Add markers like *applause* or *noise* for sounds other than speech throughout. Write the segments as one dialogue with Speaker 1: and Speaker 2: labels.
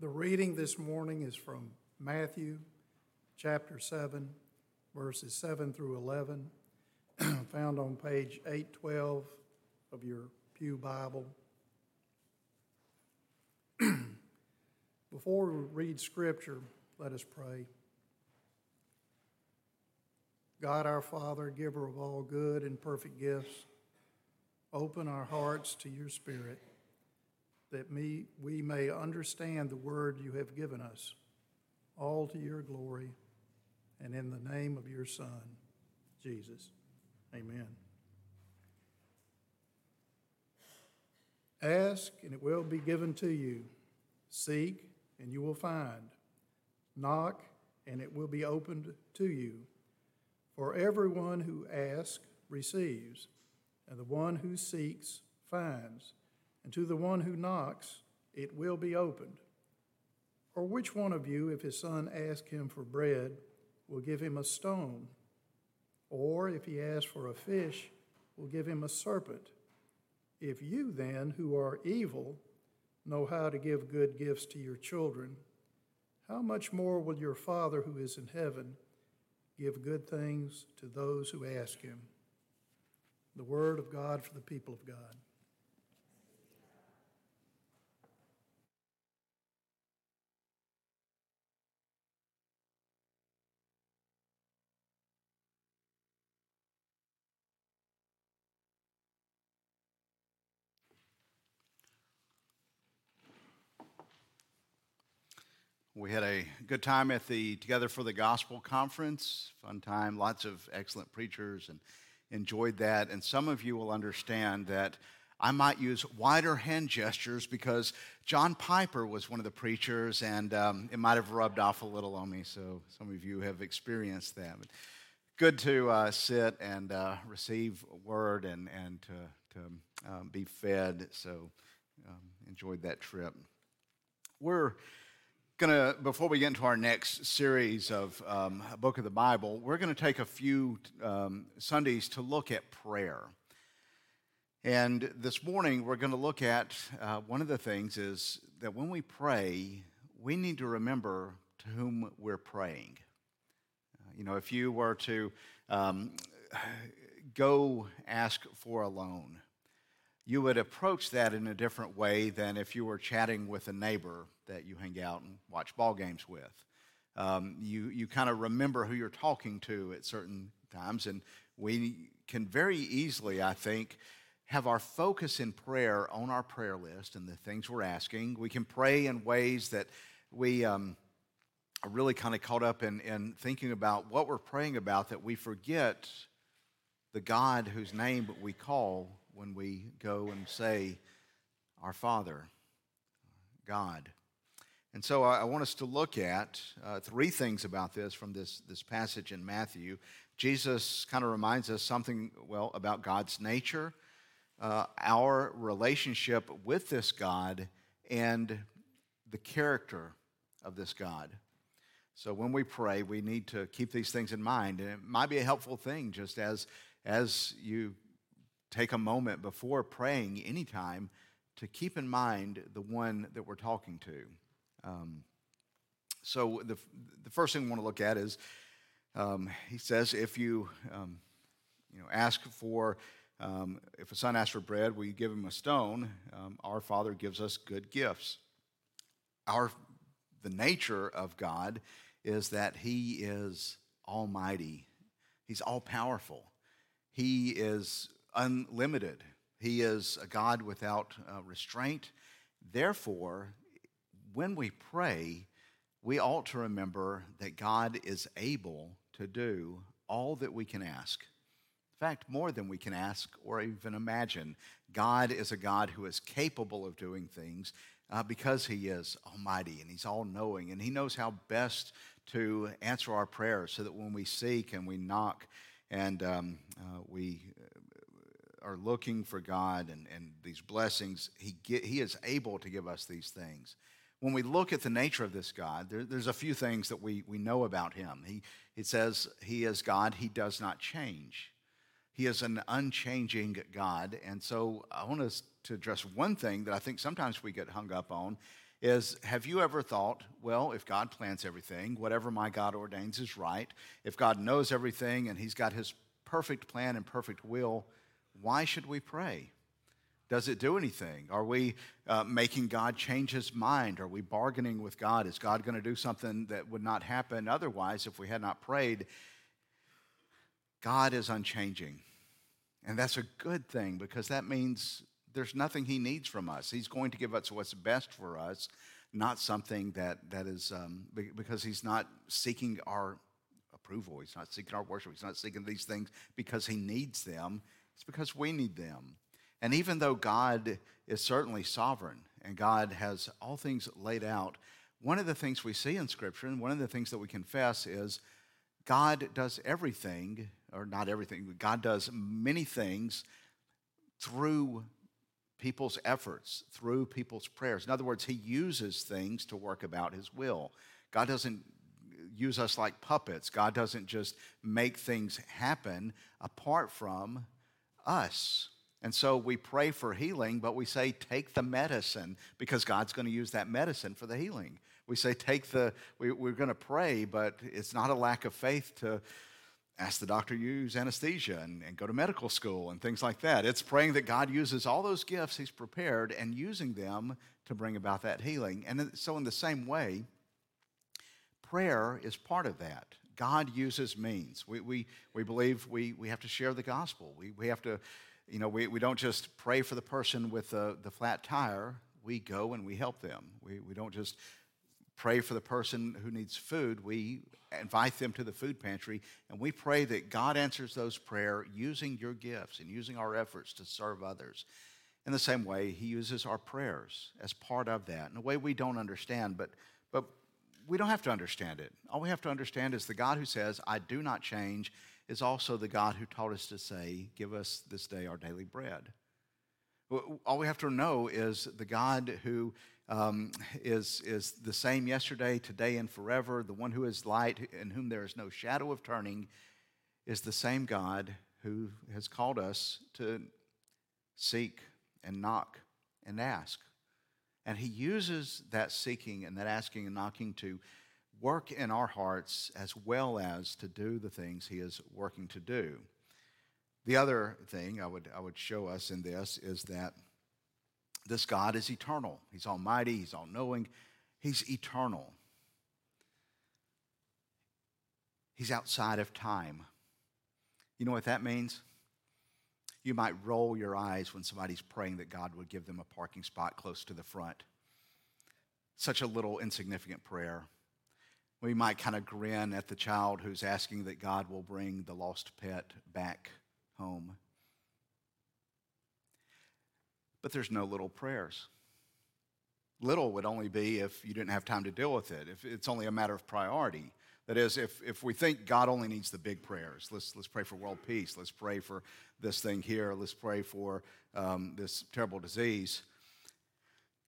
Speaker 1: The reading this morning is from Matthew chapter 7, verses 7 through 11, *clears throat* found on page 812 of your Pew Bible. *clears throat* Before we read Scripture, let us pray. God our Father, giver of all good and perfect gifts, open our hearts to your Spirit that me, we may understand the word you have given us, all to your glory, and in the name of your Son, Jesus. Amen. Ask, and it will be given to you. Seek, and you will find. Knock, and it will be opened to you. For everyone who asks receives, and the one who seeks finds and to the one who knocks, it will be opened. Or which one of you, if his son asks him for bread, will give him a stone? Or if he asks for a fish, will give him a serpent? If you then, who are evil, know how to give good gifts to your children, how much more will your Father who is in heaven give good things to those who ask him? The word of God for the people of God.
Speaker 2: We had a good time at the Together for the Gospel conference. Fun time, lots of excellent preachers, and enjoyed that. And some of you will understand that I might use wider hand gestures because John Piper was one of the preachers, and um, it might have rubbed off a little on me. So some of you have experienced that. But good to uh, sit and uh, receive word and, and to, to um, be fed. So um, enjoyed that trip. We're gonna before we get into our next series of um, book of the bible we're going to take a few um, sundays to look at prayer. And this morning we're going to look at uh, one of the things is that when we pray we need to remember to whom we're praying. Uh, you know if you were to um, *sighs* go ask for a loan you would approach that in a different way than if you were chatting with a neighbor that you hang out and watch ball games with. Um, you you kind of remember who you're talking to at certain times, and we can very easily, I think, have our focus in prayer on our prayer list and the things we're asking. We can pray in ways that we um, are really kind of caught up in, in thinking about what we're praying about that we forget the God whose name we call when we go and say, Our Father, God. And so I want us to look at uh, three things about this from this, this passage in Matthew. Jesus kind of reminds us something, well, about God's nature, uh, our relationship with this God, and the character of this God. So when we pray, we need to keep these things in mind. And it might be a helpful thing just as, as you take a moment before praying anytime to keep in mind the one that we're talking to. Um, so the, the first thing we want to look at is um, he says if you um, you know ask for um, if a son asks for bread we give him a stone um, our father gives us good gifts our the nature of god is that he is almighty he's all powerful he is unlimited. He is a God without uh, restraint. Therefore, when we pray, we ought to remember that God is able to do all that we can ask. In fact, more than we can ask or even imagine. God is a God who is capable of doing things uh, because He is almighty and He's all knowing and He knows how best to answer our prayers so that when we seek and we knock and um, uh, we are looking for God and, and these blessings, he, get, he is able to give us these things. When we look at the nature of this God, there, there's a few things that we, we know about him. He, it says he is God, he does not change. He is an unchanging God. And so I want us to address one thing that I think sometimes we get hung up on is have you ever thought, well, if God plans everything, whatever my God ordains is right, if God knows everything and He's got His perfect plan and perfect will, why should we pray? Does it do anything? Are we uh, making God change his mind? Are we bargaining with God? Is God going to do something that would not happen otherwise if we had not prayed? God is unchanging. And that's a good thing because that means there's nothing he needs from us. He's going to give us what's best for us, not something that, that is, um, because he's not seeking our approval. He's not seeking our worship. He's not seeking these things because he needs them. It's because we need them. And even though God is certainly sovereign and God has all things laid out, one of the things we see in Scripture and one of the things that we confess is God does everything, or not everything, but God does many things through people's efforts, through people's prayers. In other words, He uses things to work about His will. God doesn't use us like puppets, God doesn't just make things happen apart from us. And so we pray for healing, but we say, take the medicine because God's going to use that medicine for the healing. We say, take the, we, are going to pray, but it's not a lack of faith to ask the doctor to use anesthesia and, and go to medical school and things like that. It's praying that God uses all those gifts He's prepared and using them to bring about that healing. And so, in the same way, prayer is part of that. God uses means. We, we, we believe we, we have to share the gospel. We, we have to you know, we, we don't just pray for the person with the, the flat tire, we go and we help them. We, we don't just pray for the person who needs food, we invite them to the food pantry, and we pray that God answers those prayers using your gifts and using our efforts to serve others. In the same way, He uses our prayers as part of that in a way we don't understand, but, but we don't have to understand it. All we have to understand is the God who says, I do not change is also the God who taught us to say, Give us this day our daily bread. All we have to know is the God who um, is is the same yesterday, today, and forever, the one who is light, in whom there is no shadow of turning, is the same God who has called us to seek and knock and ask. And he uses that seeking and that asking and knocking to work in our hearts as well as to do the things he is working to do. The other thing I would, I would show us in this is that this God is eternal. He's almighty, He's all knowing, He's eternal. He's outside of time. You know what that means? You might roll your eyes when somebody's praying that God would give them a parking spot close to the front. Such a little insignificant prayer we might kind of grin at the child who's asking that God will bring the lost pet back home. But there's no little prayers. Little would only be if you didn't have time to deal with it, if it's only a matter of priority. That is, if, if we think God only needs the big prayers, let's, let's pray for world peace, let's pray for this thing here, let's pray for um, this terrible disease.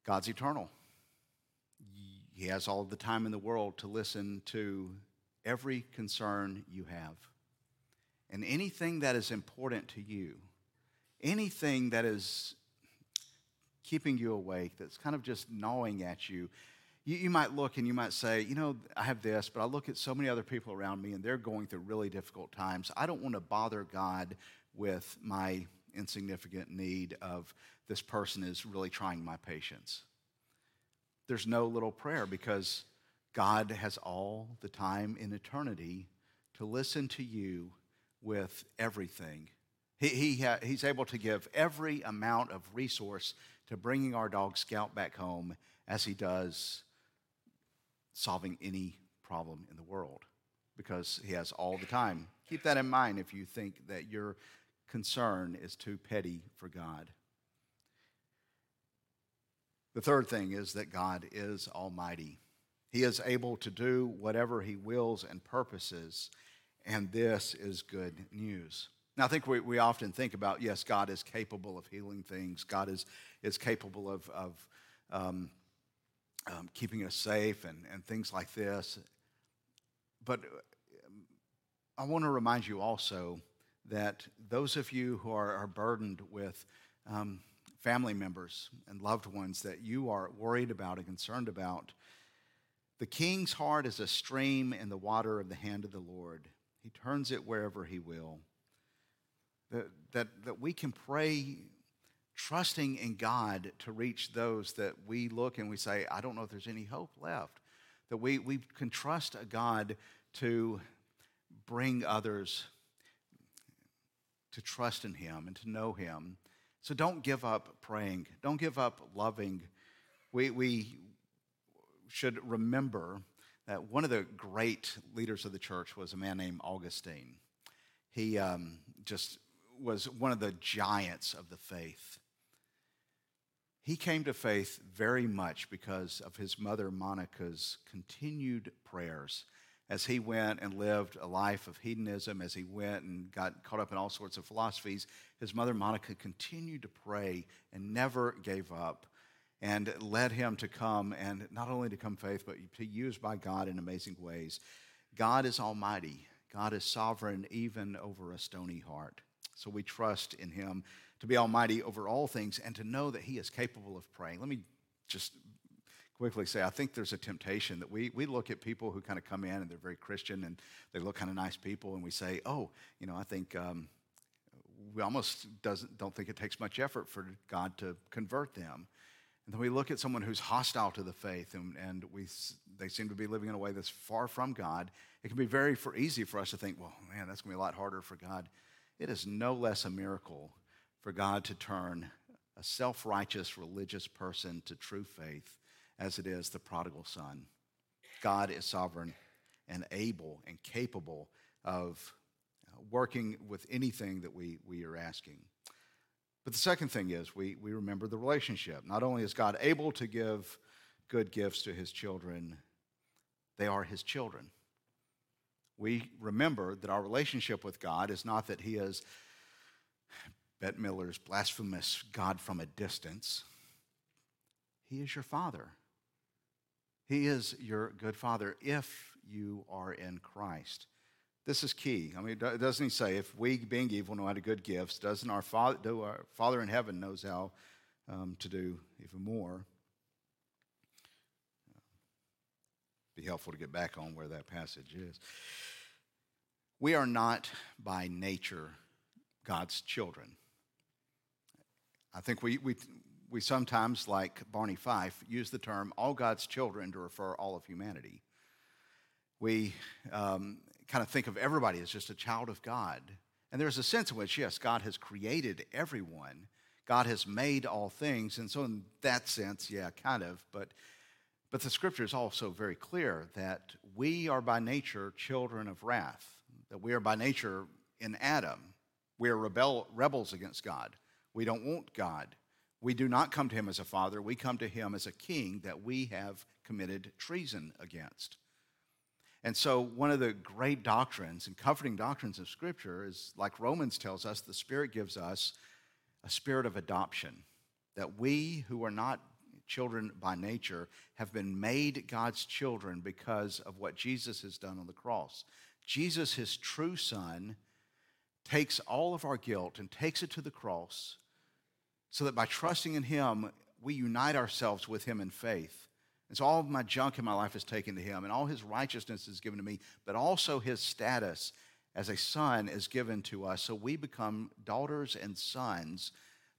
Speaker 2: God's eternal. He has all the time in the world to listen to every concern you have. And anything that is important to you, anything that is keeping you awake, that's kind of just gnawing at you, you, you, might look and you might say, you know, I have this, but I look at so many other people around me and they're going through really difficult times. I don't want to bother God with my insignificant need of this person is really trying my patience there's no little prayer because God has all the time in eternity to listen to you with everything. He, he ha, he's able to give every amount of resource to bringing our dog Scout back home as he does solving any problem in the world because he has all the time. Keep that in mind if you think that your concern is too petty for God. The third thing is that God is almighty. He is able to do whatever he wills and purposes, and this is good news. Now, I think we, we often think about, yes, God is capable of healing things, God is, is capable of, of um, um, keeping us safe and, and things like this. But um, I want to remind you also that those of you who are, are burdened with um, family members and loved ones that you are worried about and concerned about. The king's heart is a stream in the water of the hand of the Lord. He turns it wherever he will. That, that, that we can pray trusting in God to reach those that we look and we say, I don't know if there's any hope left. That we, we can trust a God to bring others to trust in Him and to know Him so don't give up praying. Don't give up loving. We, we should remember that one of the great leaders of the church was a man named Augustine. He um, just was one of the giants of the faith. He came to faith very much because of his mother Monica's continued prayers as he went and lived a life of hedonism, as he went and got caught up in all sorts of philosophies, his mother Monica continued to pray and never gave up and led him to come and not only to come faith, but to be used by God in amazing ways. God is almighty. God is sovereign even over a stony heart. So we trust in him to be almighty over all things and to know that he is capable of praying. Let me just quickly say I think there's a temptation that we, we look at people who kind of come in and they're very Christian and they look kind of nice people, and we say, oh, you know, I think um, we almost doesn't, don't think it takes much effort for God to convert them. And then we look at someone who's hostile to the faith and, and we, they seem to be living in a way that's far from God. It can be very for, easy for us to think, well, man, that's going to be a lot harder for God. It is no less a miracle for God to turn a self righteous religious person to true faith as it is the prodigal son. God is sovereign and able and capable of uh, working with anything that we, we are asking. But the second thing is we, we remember the relationship. Not only is God able to give good gifts to his children, they are his children. We remember that our relationship with God is not that he is Bette Midler's blasphemous God from a distance. He is your father. He is your good father if you are in Christ. This is key. I mean, doesn't he say, if we, being evil, know how to good gifts, doesn't our Father, do our Father in heaven knows how um, to do even more? Be helpful to get back on where that passage is. We are not by nature God's children. I think we, we, we sometimes, like Barney Fife, use the term all God's children to refer all of humanity. We um, kind of think of everybody as just a child of God. And there's a sense in which, yes, God has created everyone, God has made all things. And so, in that sense, yeah, kind of. But, but the scripture is also very clear that we are by nature children of wrath, that we are by nature in Adam. We are rebel, rebels against God. We don't want God. We do not come to him as a father, we come to him as a king that we have committed treason against. And so, one of the great doctrines and comforting doctrines of Scripture is like Romans tells us, the Spirit gives us a spirit of adoption, that we who are not children by nature have been made God's children because of what Jesus has done on the cross. Jesus, his true son, takes all of our guilt and takes it to the cross so that by trusting in Him, we unite ourselves with Him in faith. And so all of my junk in my life is taken to Him, and all His righteousness is given to me, but also His status as a son is given to us. So we become daughters and sons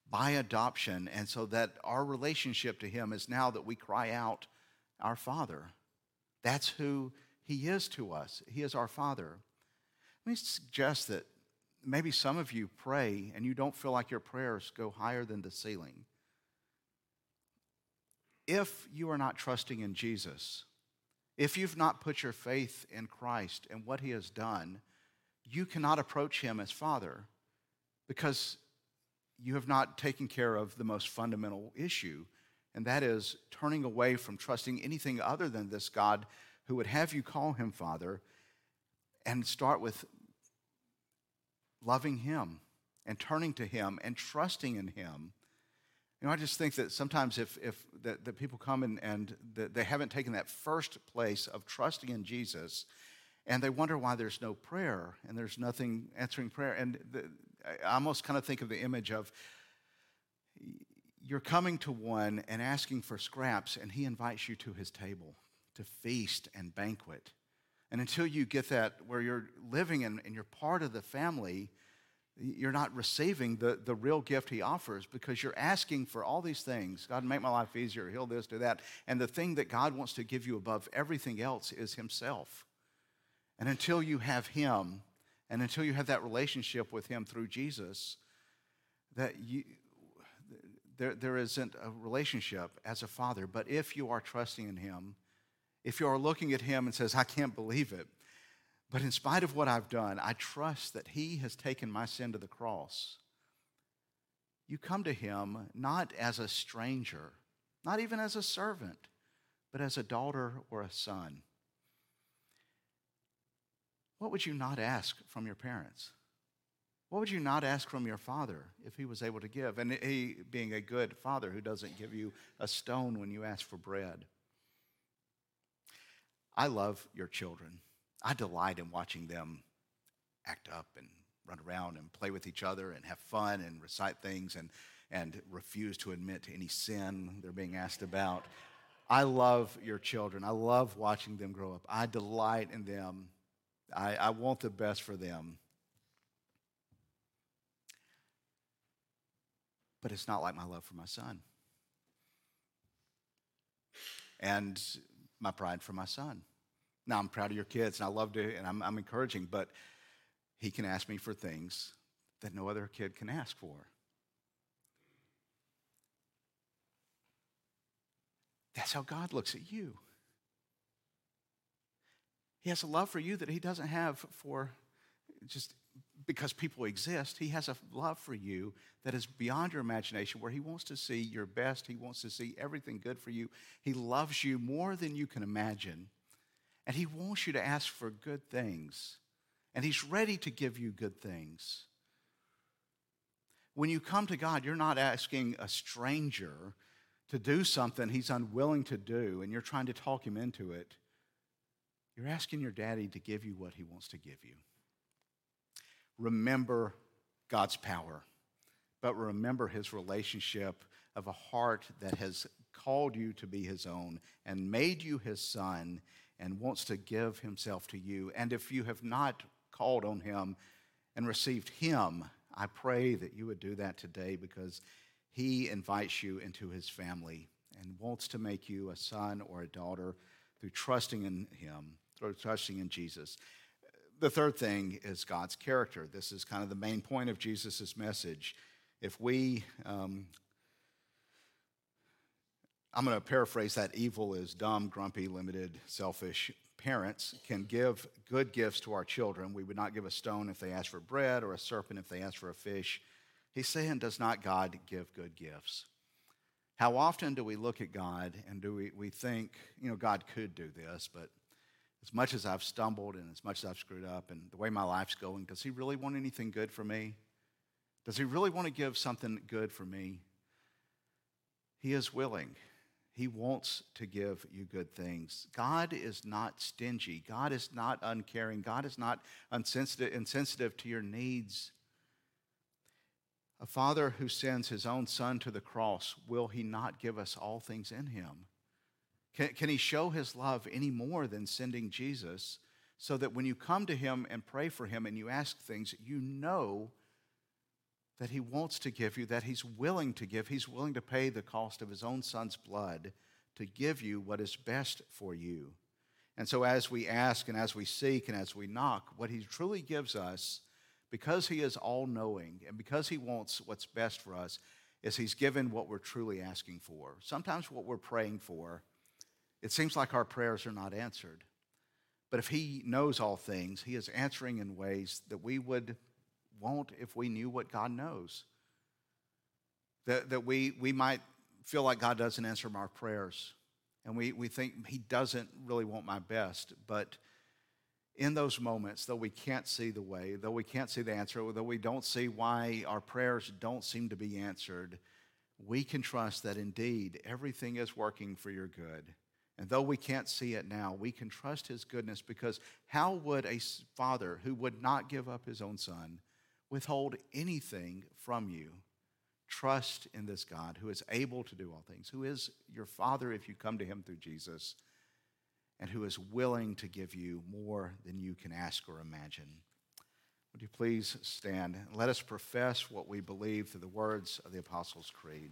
Speaker 2: by adoption, and so that our relationship to Him is now that we cry out, Our Father. That's who He is to us. He is our Father. Let me suggest that maybe some of you pray and you don't feel like your prayers go higher than the ceiling. If you are not trusting in Jesus, if you've not put your faith in Christ and what he has done, you cannot approach him as Father because you have not taken care of the most fundamental issue, and that is turning away from trusting anything other than this God who would have you call him Father and start with loving Him and turning to Him and trusting in Him. You know, I just think that sometimes if, if that, that people come and, and they haven't taken that first place of trusting in Jesus, and they wonder why there's no prayer and there's nothing answering prayer. And the, I almost kind of think of the image of you're coming to one and asking for scraps, and he invites you to his table to feast and banquet. And until you get that where you're living and, and you're part of the family, you're not receiving the, the real gift he offers because you're asking for all these things God, make my life easier, heal this, do that. And the thing that God wants to give you above everything else is himself. And until you have him, and until you have that relationship with him through Jesus, that you, there, there isn't a relationship as a father. But if you are trusting in him, if you are looking at him and says, I can't believe it, but in spite of what I've done, I trust that He has taken my sin to the cross. You come to Him not as a stranger, not even as a servant, but as a daughter or a son. What would you not ask from your parents? What would you not ask from your father if he was able to give? And he being a good father who doesn't give you a stone when you ask for bread. I love your children. I delight in watching them act up and run around and play with each other and have fun and recite things and, and refuse to admit to any sin they're being asked about. I love your children. I love watching them grow up. I delight in them. I, I want the best for them. But it's not like my love for my son and my pride for my son. Now, I'm proud of your kids, and I love to, and I'm, I'm encouraging, but he can ask me for things that no other kid can ask for. That's how God looks at you. He has a love for you that he doesn't have for just because people exist. He has a love for you that is beyond your imagination, where he wants to see your best. He wants to see everything good for you. He loves you more than you can imagine. And He wants you to ask for good things. And He's ready to give you good things. When you come to God, you're not asking a stranger to do something He's unwilling to do, and you're trying to talk Him into it. You're asking your daddy to give you what He wants to give you. Remember God's power, but remember His relationship of a heart that has called you to be His own and made you His son and wants to give himself to you. And if you have not called on him and received him, I pray that you would do that today because he invites you into his family and wants to make you a son or a daughter through trusting in him, through trusting in Jesus. The third thing is God's character. This is kind of the main point of Jesus' message. If we um, I'm going to paraphrase that evil is dumb, grumpy, limited, selfish. Parents can give good gifts to our children. We would not give a stone if they ask for bread or a serpent if they ask for a fish. He's saying, Does not God give good gifts? How often do we look at God and do we, we think, you know, God could do this, but as much as I've stumbled and as much as I've screwed up and the way my life's going, does He really want anything good for me? Does He really want to give something good for me? He is willing. He wants to give you good things. God is not stingy. God is not uncaring. God is not insensitive, insensitive to your needs. A father who sends his own son to the cross, will he not give us all things in him? Can, can he show his love any more than sending Jesus so that when you come to him and pray for him and you ask things, you know that he wants to give you, that he's willing to give. He's willing to pay the cost of his own son's blood to give you what is best for you. And so, as we ask and as we seek and as we knock, what he truly gives us, because he is all knowing and because he wants what's best for us, is he's given what we're truly asking for. Sometimes what we're praying for, it seems like our prayers are not answered. But if he knows all things, he is answering in ways that we would won't if we knew what God knows. That, that we, we might feel like God doesn't answer our prayers. And we, we think He doesn't really want my best. But in those moments, though we can't see the way, though we can't see the answer, though we don't see why our prayers don't seem to be answered, we can trust that indeed everything is working for your good. And though we can't see it now, we can trust His goodness because how would a father who would not give up his own son withhold anything from you trust in this God who is able to do all things, who is your Father if you come to him through Jesus, and who is willing to give you more than you can ask or imagine. Would you please stand and let us profess what we believe through the words of the Apostles' Creed?